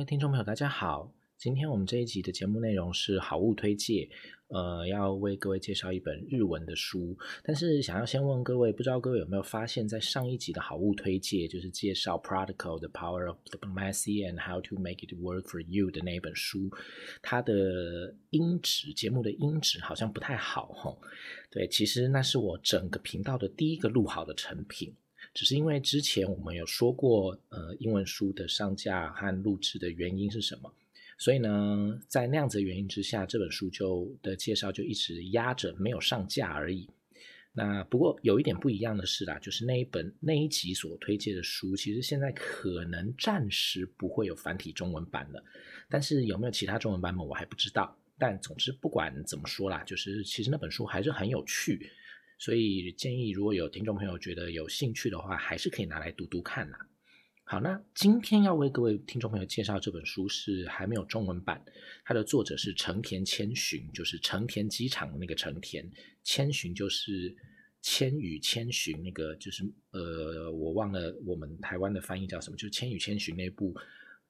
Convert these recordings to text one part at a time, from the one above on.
位听众朋友，大家好。今天我们这一集的节目内容是好物推介，呃，要为各位介绍一本日文的书。但是想要先问各位，不知道各位有没有发现，在上一集的好物推介，就是介绍《Protocol: The Power of Diplomacy and How to Make It Work for You》的那一本书，它的音质节目的音质好像不太好哈。对，其实那是我整个频道的第一个录好的成品。只是因为之前我们有说过，呃，英文书的上架和录制的原因是什么，所以呢，在那样子的原因之下，这本书就的介绍就一直压着没有上架而已。那不过有一点不一样的是啦，就是那一本那一集所推荐的书，其实现在可能暂时不会有繁体中文版了，但是有没有其他中文版本我还不知道。但总之不管怎么说啦，就是其实那本书还是很有趣。所以建议，如果有听众朋友觉得有兴趣的话，还是可以拿来读读看啦。好，那今天要为各位听众朋友介绍这本书是还没有中文版，它的作者是成田千寻，就是成田机场的那个成田千寻，就是千与千寻那个就是呃，我忘了我们台湾的翻译叫什么，就是千与千寻那部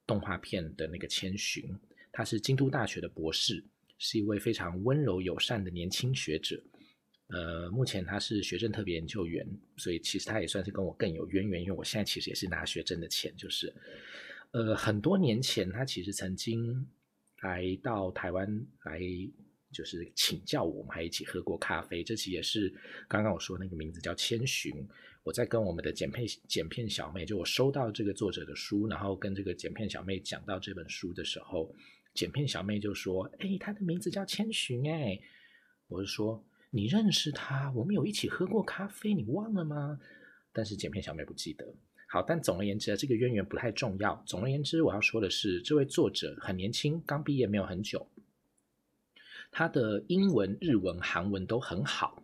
动画片的那个千寻，他是京都大学的博士，是一位非常温柔友善的年轻学者。呃，目前他是学政特别研究员，所以其实他也算是跟我更有渊源，因为我现在其实也是拿学政的钱，就是，呃，很多年前他其实曾经来到台湾来，就是请教我们，还一起喝过咖啡。这期也是刚刚我说那个名字叫千寻，我在跟我们的剪片剪片小妹，就我收到这个作者的书，然后跟这个剪片小妹讲到这本书的时候，剪片小妹就说：“哎，他的名字叫千寻。”哎，我是说。你认识他？我们有一起喝过咖啡，你忘了吗？但是剪片小妹不记得。好，但总而言之，这个渊源不太重要。总而言之，我要说的是，这位作者很年轻，刚毕业没有很久。他的英文、日文、韩文都很好。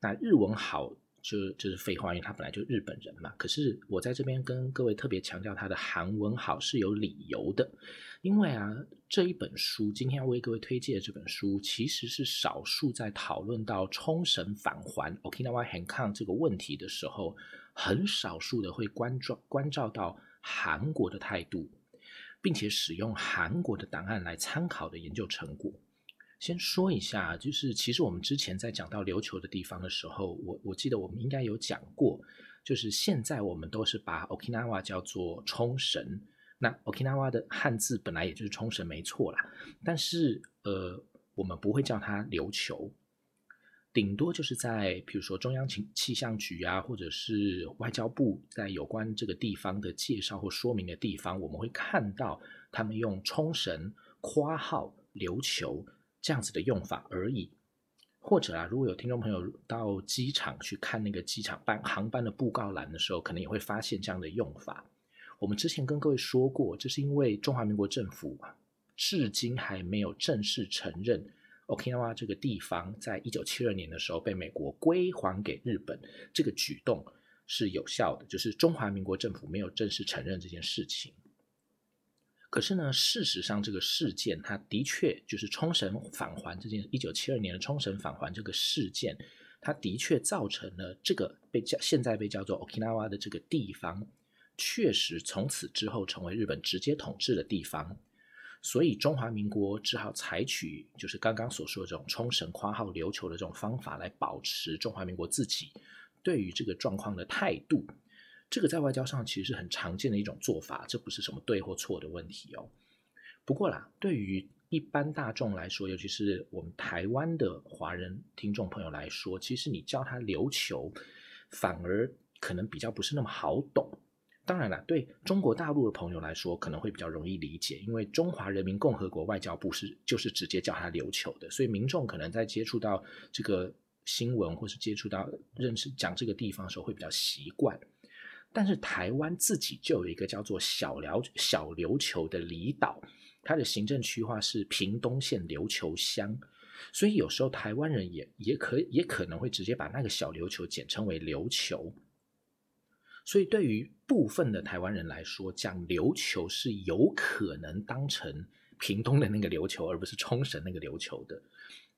那日文好，就就是废话，因为他本来就日本人嘛。可是我在这边跟各位特别强调，他的韩文好是有理由的。因为啊，这一本书今天要为各位推荐的这本书，其实是少数在讨论到冲绳返还 Okinawa h a n k o n 这个问题的时候，很少数的会关照关照到韩国的态度，并且使用韩国的档案来参考的研究成果。先说一下，就是其实我们之前在讲到琉球的地方的时候，我我记得我们应该有讲过，就是现在我们都是把 Okinawa 叫做冲绳。那 Okinawa 的汉字本来也就是冲绳，没错啦。但是呃，我们不会叫它琉球，顶多就是在比如说中央气气象局啊，或者是外交部在有关这个地方的介绍或说明的地方，我们会看到他们用冲绳括号琉球这样子的用法而已。或者啊，如果有听众朋友到机场去看那个机场班航班的布告栏的时候，可能也会发现这样的用法。我们之前跟各位说过，这是因为中华民国政府，至今还没有正式承认，OK，那么这个地方在一九七二年的时候被美国归还给日本，这个举动是有效的，就是中华民国政府没有正式承认这件事情。可是呢，事实上这个事件，它的确就是冲绳返还这件一九七二年的冲绳返还这个事件，它的确造成了这个被叫现在被叫做 Okinawa 的这个地方。确实，从此之后成为日本直接统治的地方，所以中华民国只好采取就是刚刚所说的这种冲绳括号琉球的这种方法来保持中华民国自己对于这个状况的态度。这个在外交上其实是很常见的一种做法，这不是什么对或错的问题哦。不过啦，对于一般大众来说，尤其是我们台湾的华人听众朋友来说，其实你叫他琉球，反而可能比较不是那么好懂。当然了，对中国大陆的朋友来说，可能会比较容易理解，因为中华人民共和国外交部是就是直接叫它琉球的，所以民众可能在接触到这个新闻或是接触到认识讲这个地方的时候会比较习惯。但是台湾自己就有一个叫做小辽小琉球的离岛，它的行政区划是屏东县琉球乡，所以有时候台湾人也也可也可能会直接把那个小琉球简称为琉球。所以，对于部分的台湾人来说，讲琉球是有可能当成屏东的那个琉球，而不是冲绳那个琉球的。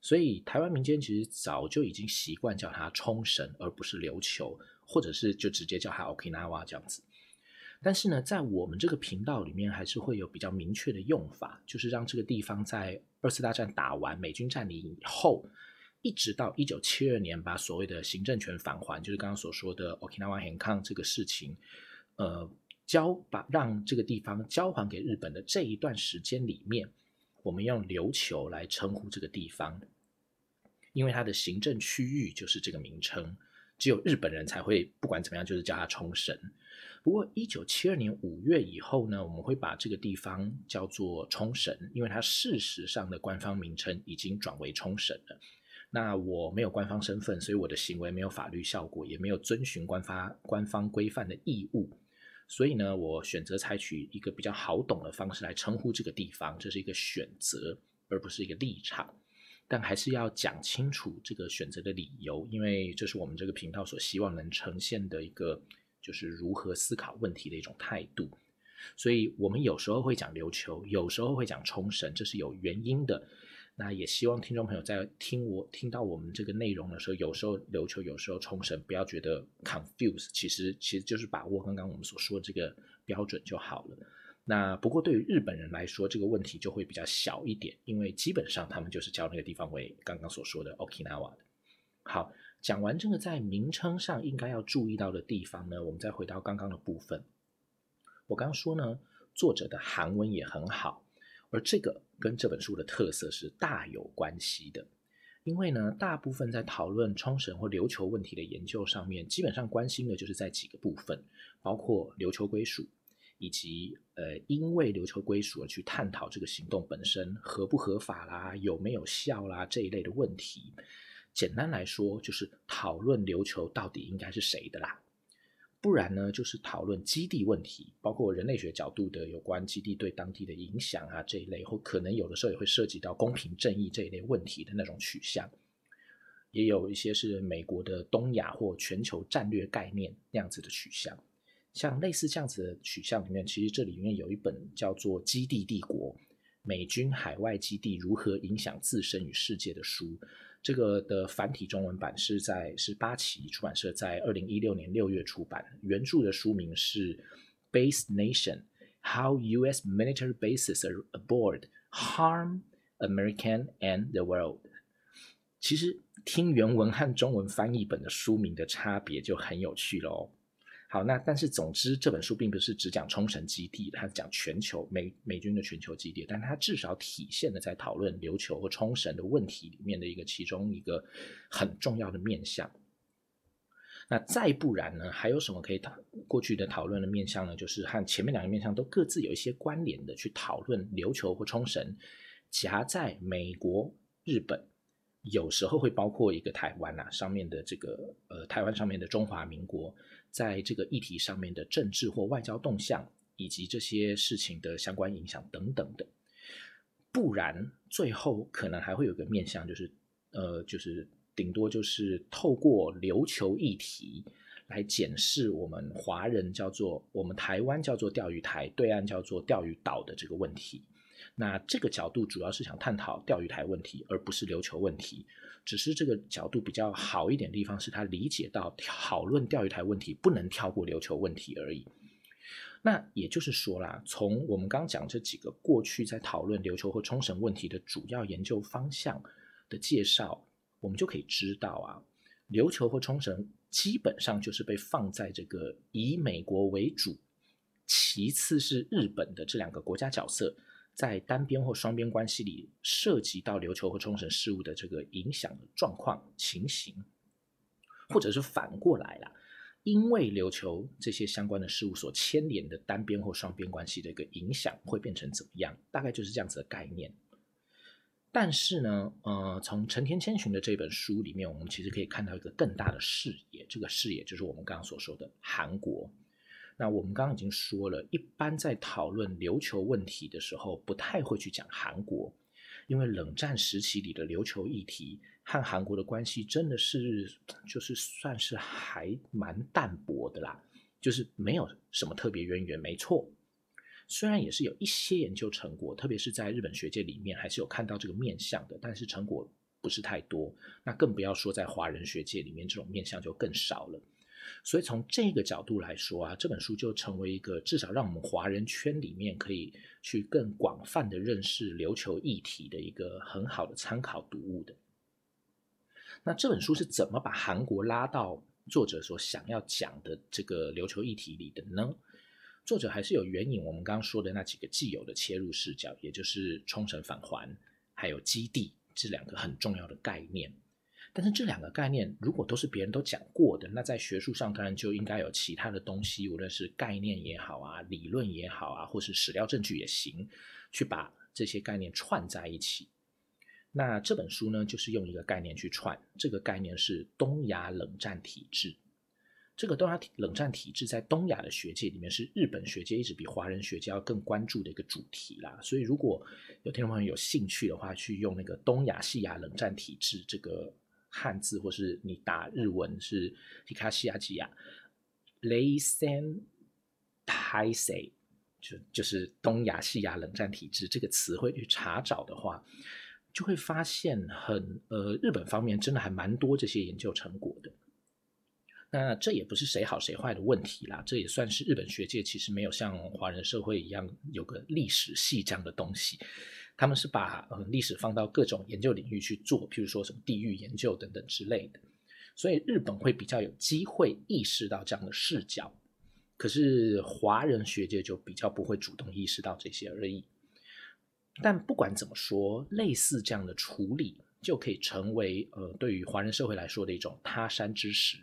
所以，台湾民间其实早就已经习惯叫它冲绳，而不是琉球，或者是就直接叫它 Okinawa 这样子。但是呢，在我们这个频道里面，还是会有比较明确的用法，就是让这个地方在二次大战打完、美军占领以后，一直到一九七二年把所谓的行政权返还，就是刚刚所说的 Okinawa Henkan 这个事情，呃，交把让这个地方交还给日本的这一段时间里面，我们用琉球来称呼这个地方，因为它的行政区域就是这个名称，只有日本人才会不管怎么样就是叫它冲绳。不过，一九七二年五月以后呢，我们会把这个地方叫做冲绳，因为它事实上的官方名称已经转为冲绳了。那我没有官方身份，所以我的行为没有法律效果，也没有遵循官方官方规范的义务。所以呢，我选择采取一个比较好懂的方式来称呼这个地方，这是一个选择，而不是一个立场。但还是要讲清楚这个选择的理由，因为这是我们这个频道所希望能呈现的一个。就是如何思考问题的一种态度，所以我们有时候会讲琉球，有时候会讲冲绳，这是有原因的。那也希望听众朋友在听我听到我们这个内容的时候，有时候琉球，有时候冲绳，不要觉得 confuse，其实其实就是把握刚刚我们所说的这个标准就好了。那不过对于日本人来说，这个问题就会比较小一点，因为基本上他们就是叫那个地方为刚刚所说的 Okinawa 的。好。讲完这个在名称上应该要注意到的地方呢，我们再回到刚刚的部分。我刚刚说呢，作者的韩文也很好，而这个跟这本书的特色是大有关系的。因为呢，大部分在讨论冲绳或琉球问题的研究上面，基本上关心的就是在几个部分，包括琉球归属，以及呃，因为琉球归属而去探讨这个行动本身合不合法啦，有没有效啦这一类的问题。简单来说，就是讨论琉球到底应该是谁的啦。不然呢，就是讨论基地问题，包括人类学角度的有关基地对当地的影响啊这一类，或可能有的时候也会涉及到公平正义这一类问题的那种取向。也有一些是美国的东亚或全球战略概念那样子的取向。像类似这样子的取向里面，其实这里面有一本叫做《基地帝国：美军海外基地如何影响自身与世界》的书。这个的繁体中文版是在是八旗出版社在二零一六年六月出版，原著的书名是《Base Nation: How U.S. Military Bases Aboard Harm American and the World》。其实听原文和中文翻译本的书名的差别就很有趣了哦。好，那但是总之，这本书并不是只讲冲绳基地，它是讲全球美美军的全球基地，但它至少体现了在讨论琉球和冲绳的问题里面的一个其中一个很重要的面向。那再不然呢，还有什么可以讨过去的讨论的面向呢？就是和前面两个面向都各自有一些关联的，去讨论琉球或冲绳夹在美国、日本，有时候会包括一个台湾呐上面的这个呃台湾上面的中华民国。在这个议题上面的政治或外交动向，以及这些事情的相关影响等等的，不然最后可能还会有个面向，就是呃，就是顶多就是透过琉球议题来检视我们华人叫做我们台湾叫做钓鱼台，对岸叫做钓鱼岛的这个问题。那这个角度主要是想探讨钓鱼台问题，而不是琉球问题。只是这个角度比较好一点的地方，是他理解到讨论钓鱼台问题不能跳过琉球问题而已。那也就是说啦，从我们刚讲这几个过去在讨论琉球和冲绳问题的主要研究方向的介绍，我们就可以知道啊，琉球和冲绳基本上就是被放在这个以美国为主，其次是日本的这两个国家角色。在单边或双边关系里涉及到琉球和冲绳事务的这个影响的状况情形，或者是反过来啦，因为琉球这些相关的事物所牵连的单边或双边关系的一个影响会变成怎么样？大概就是这样子的概念。但是呢，呃，从成田千寻的这本书里面，我们其实可以看到一个更大的视野，这个视野就是我们刚刚所说的韩国。那我们刚刚已经说了，一般在讨论琉球问题的时候，不太会去讲韩国，因为冷战时期里的琉球议题和韩国的关系真的是就是算是还蛮淡薄的啦，就是没有什么特别渊源。没错，虽然也是有一些研究成果，特别是在日本学界里面还是有看到这个面相的，但是成果不是太多。那更不要说在华人学界里面，这种面相就更少了。所以从这个角度来说啊，这本书就成为一个至少让我们华人圈里面可以去更广泛的认识琉球议题的一个很好的参考读物的。那这本书是怎么把韩国拉到作者所想要讲的这个琉球议题里的呢？作者还是有援引我们刚刚说的那几个既有的切入视角，也就是冲绳返还还有基地这两个很重要的概念。但是这两个概念如果都是别人都讲过的，那在学术上当然就应该有其他的东西，无论是概念也好啊，理论也好啊，或是史料证据也行，去把这些概念串在一起。那这本书呢，就是用一个概念去串，这个概念是东亚冷战体制。这个东亚冷战体制在东亚的学界里面，是日本学界一直比华人学界要更关注的一个主题啦。所以如果有听众朋友有兴趣的话，去用那个东亚西亚冷战体制这个。汉字，或是你打日文是“皮卡西亚吉亚”，雷森泰塞，就就是东亚西亚冷战体制这个词汇去查找的话，就会发现很呃，日本方面真的还蛮多这些研究成果的。那这也不是谁好谁坏的问题啦，这也算是日本学界其实没有像华人社会一样有个历史系这样的东西。他们是把呃历史放到各种研究领域去做，譬如说什么地域研究等等之类的，所以日本会比较有机会意识到这样的视角，可是华人学界就比较不会主动意识到这些而已。但不管怎么说，类似这样的处理就可以成为呃对于华人社会来说的一种他山之石，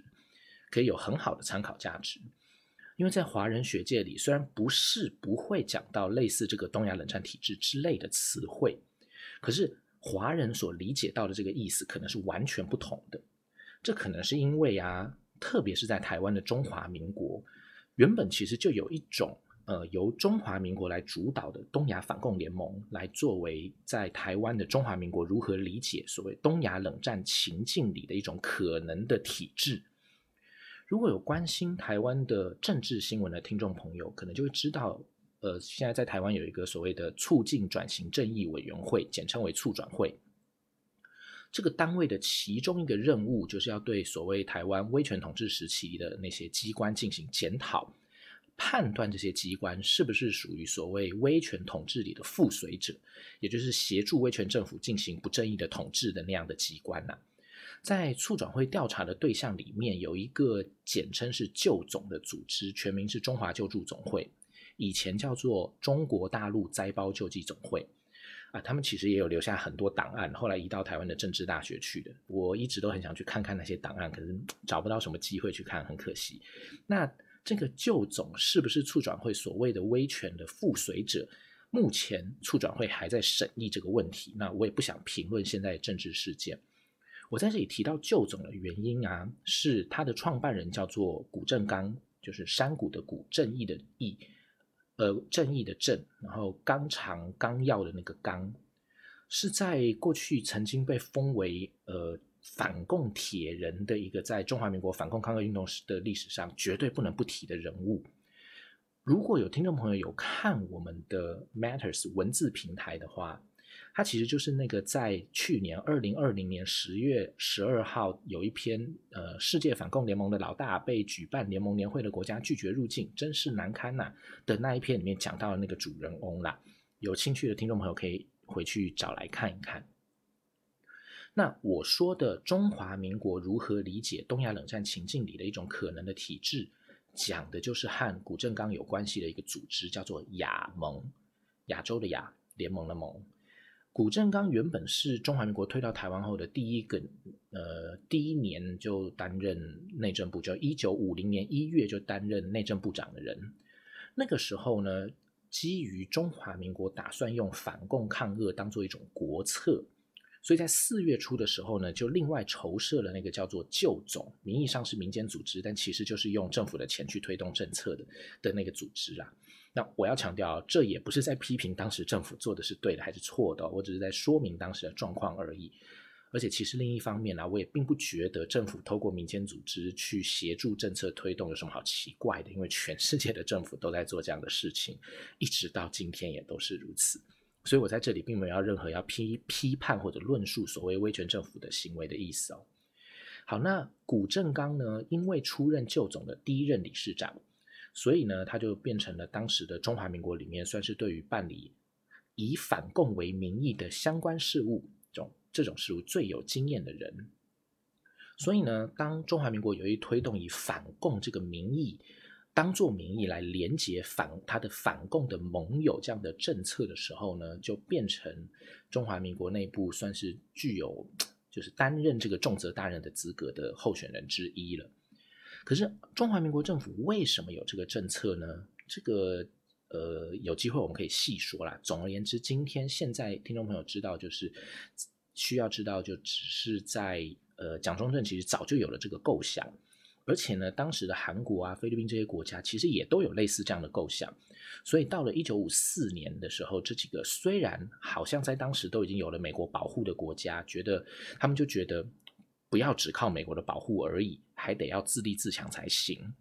可以有很好的参考价值。因为在华人学界里，虽然不是不会讲到类似这个东亚冷战体制之类的词汇，可是华人所理解到的这个意思可能是完全不同的。这可能是因为啊，特别是在台湾的中华民国，原本其实就有一种呃由中华民国来主导的东亚反共联盟，来作为在台湾的中华民国如何理解所谓东亚冷战情境里的一种可能的体制。如果有关心台湾的政治新闻的听众朋友，可能就会知道，呃，现在在台湾有一个所谓的促进转型正义委员会，简称为促转会。这个单位的其中一个任务，就是要对所谓台湾威权统治时期的那些机关进行检讨，判断这些机关是不是属于所谓威权统治里的附随者，也就是协助威权政府进行不正义的统治的那样的机关呐。在促转会调查的对象里面，有一个简称是“救总”的组织，全名是中华救助总会，以前叫做中国大陆灾包救济总会。啊，他们其实也有留下很多档案，后来移到台湾的政治大学去的。我一直都很想去看看那些档案，可是找不到什么机会去看，很可惜。那这个救总是不是促转会所谓的威权的附随者？目前促转会还在审议这个问题。那我也不想评论现在政治事件。我在这里提到旧总的原因啊，是他的创办人叫做古正刚，就是山谷的谷，正义的义，呃，正义的正，然后纲常纲要的那个纲，是在过去曾经被封为呃反共铁人的一个在中华民国反共抗日运动史的历史上绝对不能不提的人物。如果有听众朋友有看我们的 Matters 文字平台的话。他其实就是那个在去年二零二零年十月十二号有一篇呃世界反共联盟的老大被举办联盟年会的国家拒绝入境，真是难堪呐的那一篇里面讲到的那个主人翁啦。有兴趣的听众朋友可以回去找来看一看。那我说的中华民国如何理解东亚冷战情境里的一种可能的体制，讲的就是和古正刚有关系的一个组织，叫做亚盟，亚洲的亚，联盟的盟。古正刚原本是中华民国退到台湾后的第一个，呃，第一年就担任内政部，就一九五零年一月就担任内政部长的人。那个时候呢，基于中华民国打算用反共抗俄当做一种国策，所以在四月初的时候呢，就另外筹设了那个叫做旧总，名义上是民间组织，但其实就是用政府的钱去推动政策的的那个组织啊。那我要强调，这也不是在批评当时政府做的是对的还是错的，我只是在说明当时的状况而已。而且，其实另一方面呢，我也并不觉得政府透过民间组织去协助政策推动有什么好奇怪的，因为全世界的政府都在做这样的事情，一直到今天也都是如此。所以我在这里并没有要任何要批批判或者论述所谓威权政府的行为的意思哦。好，那古正刚呢，因为出任旧总的第一任理事长，所以呢，他就变成了当时的中华民国里面算是对于办理以反共为名义的相关事务这种这种事务最有经验的人。所以呢，当中华民国有意推动以反共这个名义当做名义来连接反他的反共的盟友这样的政策的时候呢，就变成中华民国内部算是具有 就是担任这个重责大任的资格的候选人之一了。可是中华民国政府为什么有这个政策呢？这个呃，有机会我们可以细说啦。总而言之，今天现在听众朋友知道就是需要知道，就只是在。呃，蒋中正其实早就有了这个构想，而且呢，当时的韩国啊、菲律宾这些国家其实也都有类似这样的构想，所以到了一九五四年的时候，这几个虽然好像在当时都已经有了美国保护的国家，觉得他们就觉得不要只靠美国的保护而已，还得要自立自强才行，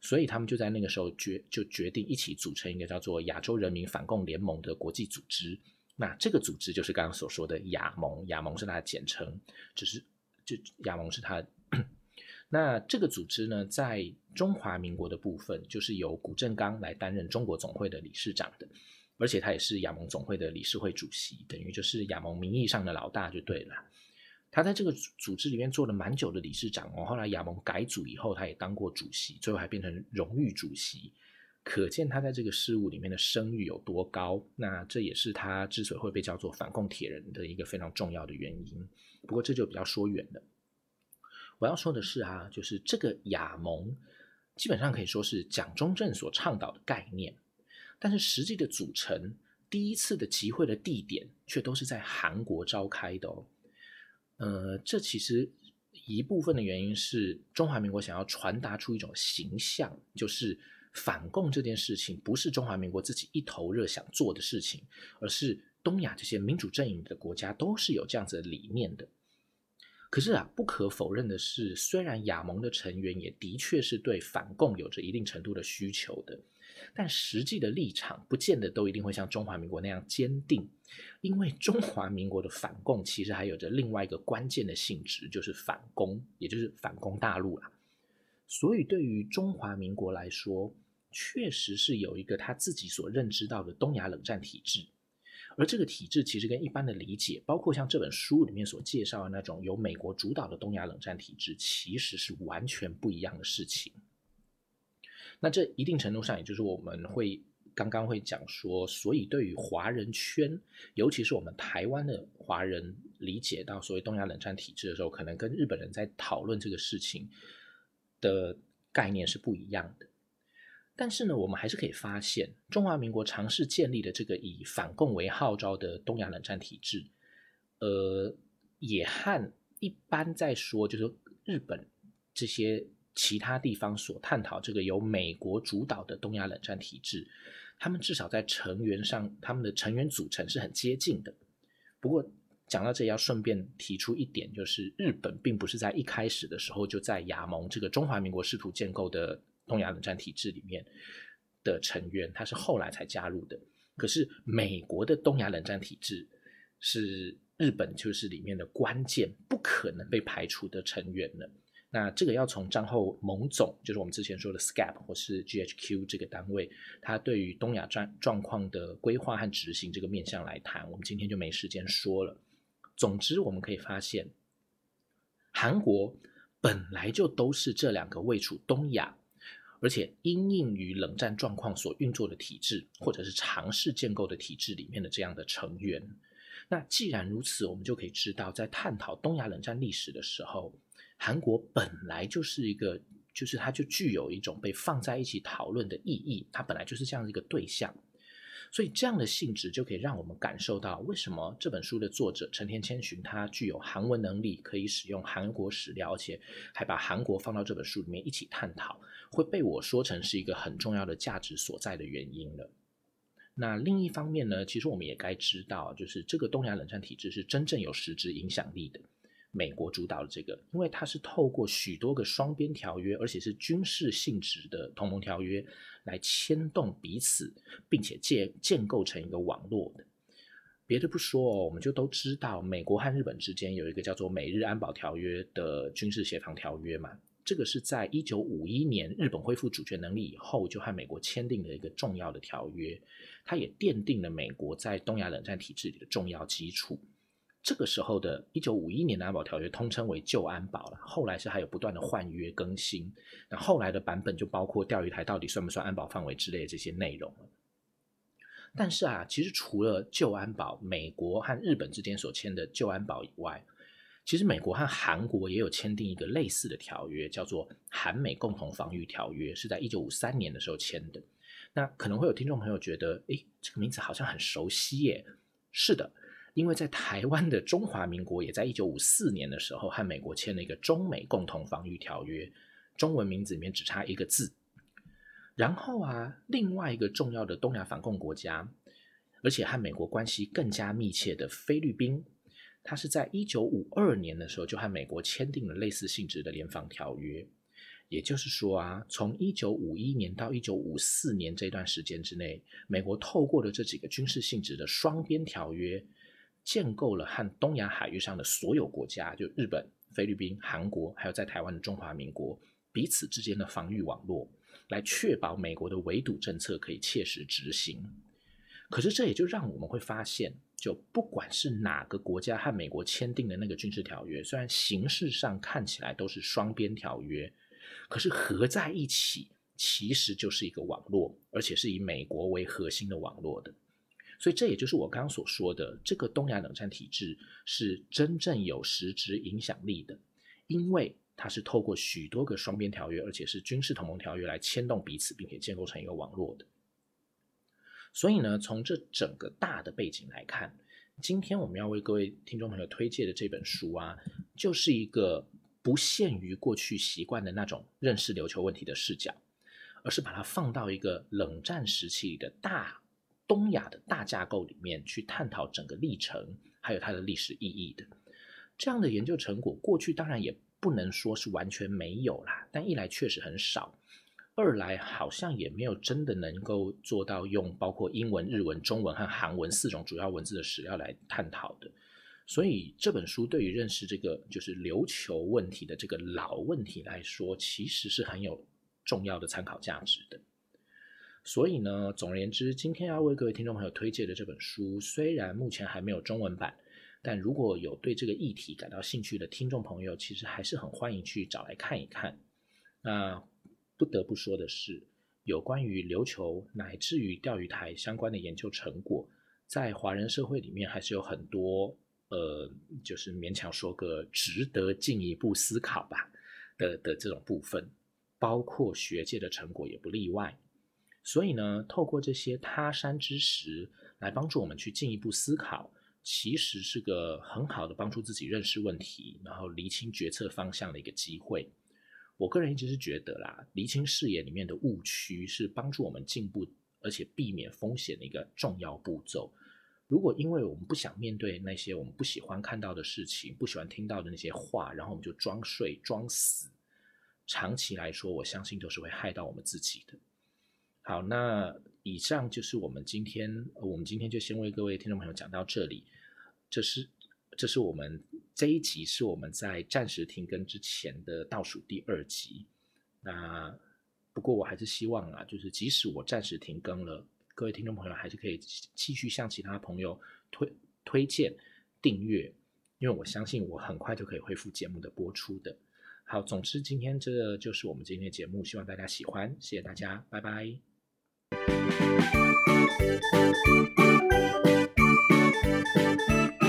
所以他们就在那个时候决就决定一起组成一个叫做亚洲人民反共联盟的国际组织。那这个组织就是刚刚所说的亚盟，亚盟是它的简称，只是。就亚盟是他，那这个组织呢，在中华民国的部分，就是由古正刚来担任中国总会的理事长的，而且他也是亚盟总会的理事会主席，等于就是亚盟名义上的老大就对了。他在这个组织里面做了蛮久的理事长哦，后来亚盟改组以后，他也当过主席，最后还变成荣誉主席，可见他在这个事务里面的声誉有多高。那这也是他之所以会被叫做反共铁人的一个非常重要的原因。不过这就比较说远了。我要说的是啊，就是这个亚盟基本上可以说是蒋中正所倡导的概念，但是实际的组成、第一次的集会的地点却都是在韩国召开的哦。呃，这其实一部分的原因是中华民国想要传达出一种形象，就是反共这件事情不是中华民国自己一头热想做的事情，而是。东亚这些民主阵营的国家都是有这样子的理念的，可是啊，不可否认的是，虽然亚盟的成员也的确是对反共有着一定程度的需求的，但实际的立场不见得都一定会像中华民国那样坚定，因为中华民国的反共其实还有着另外一个关键的性质，就是反攻，也就是反攻大陆啦。所以对于中华民国来说，确实是有一个他自己所认知到的东亚冷战体制。而这个体制其实跟一般的理解，包括像这本书里面所介绍的那种由美国主导的东亚冷战体制，其实是完全不一样的事情。那这一定程度上，也就是我们会刚刚会讲说，所以对于华人圈，尤其是我们台湾的华人理解到所谓东亚冷战体制的时候，可能跟日本人在讨论这个事情的概念是不一样的。但是呢，我们还是可以发现，中华民国尝试建立的这个以反共为号召的东亚冷战体制，呃，也和一般在说，就是日本这些其他地方所探讨这个由美国主导的东亚冷战体制，他们至少在成员上，他们的成员组成是很接近的。不过讲到这，要顺便提出一点，就是日本并不是在一开始的时候就在亚盟这个中华民国试图建构的。东亚冷战体制里面的成员，他是后来才加入的。可是美国的东亚冷战体制是日本就是里面的关键，不可能被排除的成员了。那这个要从战后盟总，就是我们之前说的 SCAP 或是 GHQ 这个单位，它对于东亚状状况的规划和执行这个面向来谈。我们今天就没时间说了。总之，我们可以发现，韩国本来就都是这两个位处东亚。而且，因应于冷战状况所运作的体制，或者是尝试建构的体制里面的这样的成员，那既然如此，我们就可以知道，在探讨东亚冷战历史的时候，韩国本来就是一个，就是它就具有一种被放在一起讨论的意义，它本来就是这样的一个对象。所以这样的性质就可以让我们感受到，为什么这本书的作者成田千寻他具有韩文能力，可以使用韩国史料，而且还把韩国放到这本书里面一起探讨，会被我说成是一个很重要的价值所在的原因了。那另一方面呢，其实我们也该知道，就是这个东亚冷战体制是真正有实质影响力的。美国主导的这个，因为它是透过许多个双边条约，而且是军事性质的同盟条约，来牵动彼此，并且建建构成一个网络的。别的不说哦，我们就都知道，美国和日本之间有一个叫做《美日安保条约》的军事协防条约嘛。这个是在一九五一年日本恢复主权能力以后，就和美国签订的一个重要的条约。它也奠定了美国在东亚冷战体制里的重要基础。这个时候的一九五一年的安保条约通称为旧安保了，后来是还有不断的换约更新。那后来的版本就包括钓鱼台到底算不算安保范围之类的这些内容了。但是啊，其实除了旧安保，美国和日本之间所签的旧安保以外，其实美国和韩国也有签订一个类似的条约，叫做韩美共同防御条约，是在一九五三年的时候签的。那可能会有听众朋友觉得，诶，这个名字好像很熟悉耶。是的，因为在台湾的中华民国也在一九五四年的时候和美国签了一个中美共同防御条约，中文名字里面只差一个字。然后啊，另外一个重要的东亚反共国家，而且和美国关系更加密切的菲律宾，它是在一九五二年的时候就和美国签订了类似性质的联防条约。也就是说啊，从一九五一年到一九五四年这段时间之内，美国透过了这几个军事性质的双边条约，建构了和东亚海域上的所有国家，就日本、菲律宾、韩国，还有在台湾的中华民国彼此之间的防御网络。来确保美国的围堵政策可以切实执行，可是这也就让我们会发现，就不管是哪个国家和美国签订的那个军事条约，虽然形式上看起来都是双边条约，可是合在一起其实就是一个网络，而且是以美国为核心的网络的。所以这也就是我刚刚所说的，这个东亚冷战体制是真正有实质影响力的，因为。它是透过许多个双边条约，而且是军事同盟条约来牵动彼此，并且建构成一个网络的。所以呢，从这整个大的背景来看，今天我们要为各位听众朋友推荐的这本书啊，就是一个不限于过去习惯的那种认识琉球问题的视角，而是把它放到一个冷战时期里的大东亚的大架构里面去探讨整个历程，还有它的历史意义的这样的研究成果。过去当然也。不能说是完全没有啦，但一来确实很少，二来好像也没有真的能够做到用包括英文、日文、中文和韩文四种主要文字的史料来探讨的。所以这本书对于认识这个就是琉球问题的这个老问题来说，其实是很有重要的参考价值的。所以呢，总而言之，今天要为各位听众朋友推荐的这本书，虽然目前还没有中文版。但如果有对这个议题感到兴趣的听众朋友，其实还是很欢迎去找来看一看。那不得不说的是，有关于琉球乃至于钓鱼台相关的研究成果，在华人社会里面还是有很多，呃，就是勉强说个值得进一步思考吧的的这种部分，包括学界的成果也不例外。所以呢，透过这些他山之石来帮助我们去进一步思考。其实是个很好的帮助自己认识问题，然后厘清决策方向的一个机会。我个人一直是觉得啦，厘清视野里面的误区是帮助我们进步，而且避免风险的一个重要步骤。如果因为我们不想面对那些我们不喜欢看到的事情，不喜欢听到的那些话，然后我们就装睡装死，长期来说，我相信都是会害到我们自己的。好，那以上就是我们今天，我们今天就先为各位听众朋友讲到这里。这是，这是我们这一集是我们在暂时停更之前的倒数第二集。那不过我还是希望啊，就是即使我暂时停更了，各位听众朋友还是可以继续向其他朋友推推荐订阅，因为我相信我很快就可以恢复节目的播出的。好，总之今天这就是我们今天的节目，希望大家喜欢，谢谢大家，拜拜。Thank you.